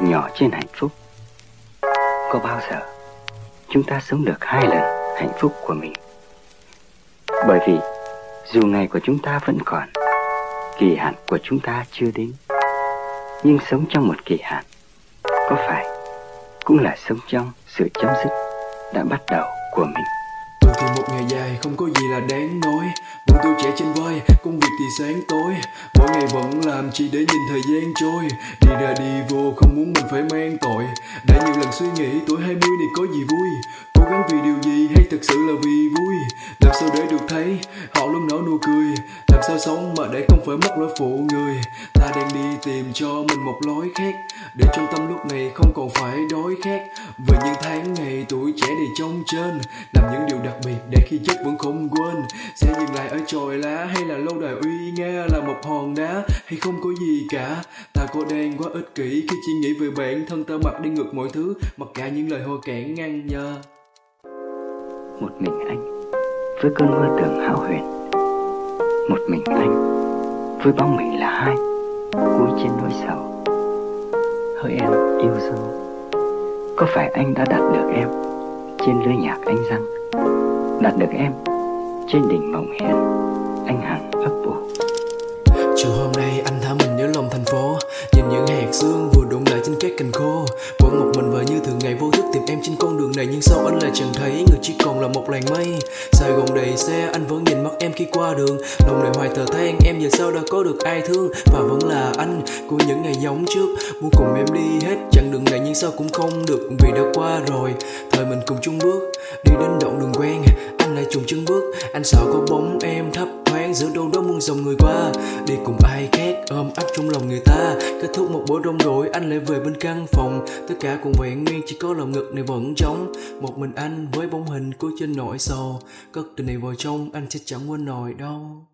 nhỏ trên hạnh phúc. Có bao giờ chúng ta sống được hai lần hạnh phúc của mình? Bởi vì dù ngày của chúng ta vẫn còn kỳ hạn của chúng ta chưa đến. Nhưng sống trong một kỳ hạn có phải cũng là sống trong sự chấm dứt đã bắt đầu của mình? Tôi thì một ngày dài không có gì là đáng nói. Vẫn tôi trẻ trên vai, công việc thì sáng tối. Mỗi ngày vẫn làm chỉ để nhìn thời gian trôi. Đi ra đi vô, không muốn mình phải mang tội. Đã nhiều lần suy nghĩ, tuổi 20 này có gì vui? Cố gắng vì điều gì hay thật sự là vì vui? Làm sao để được thấy? Họ luôn nở nụ cười. Làm sao sống mà để không phải mất lỗi phụ người? Ta đang đi tìm cho mình một lối khác. Để trong tâm lúc này không còn phải đói khát. Về những tháng ngày tuổi trong trên. Làm những điều đặc biệt để khi chết vẫn không quên. Sẽ dừng lại ở chòi lá hay là lâu đài uy nga Là một hòn đá hay không có gì cả. Ta cô đen quá ích kỷ khi chỉ nghĩ về bản thân ta mặc đi ngược mọi thứ, Mặc cả những lời hô cản ngăn nhờ. Một mình anh với cơn mơ tưởng hão huyền. Một mình anh với bóng mình là hai, cuối trên nỗi sầu. Hỡi em yêu dấu, có phải anh đã đặt được em? Trên lưới nhạc anh răng đặt được em trên đỉnh mộng hiền anh hằng ấp ủ Chiều hôm nay anh thả mình nhớ lòng thành phố, Nhìn những hạt sương vừa đụng lại trên các cành khô. Vẫn một như thường ngày vô thức tìm em trên con đường này, Nhưng sao anh lại chẳng thấy. Người chỉ còn là một làn mây. Sài Gòn đầy xe, anh vẫn nhìn mắt em khi qua đường. Lòng này hoài thờ than em, giờ sao đã có được ai thương? Và vẫn là anh của những ngày giống trước. Muốn cùng em đi hết chặng đường này, nhưng sao cũng không được Vì đã qua rồi. Thời mình cùng chung bước, Đi đến đoạn đường quen. Anh lại trùng chân bước. Anh sợ có bóng em thấp giữa đâu đó muôn dòng người qua. Đi cùng ai khác, ôm ấp trong lòng người ta. Kết thúc một buổi đông rồi anh lại về bên căn phòng. Tất cả còn vẹn nguyên, chỉ có lòng ngực này vẫn trống. Một mình anh với bóng hình của trên nỗi sầu. Cất tình này vào trong, anh sẽ chẳng quên nổi đâu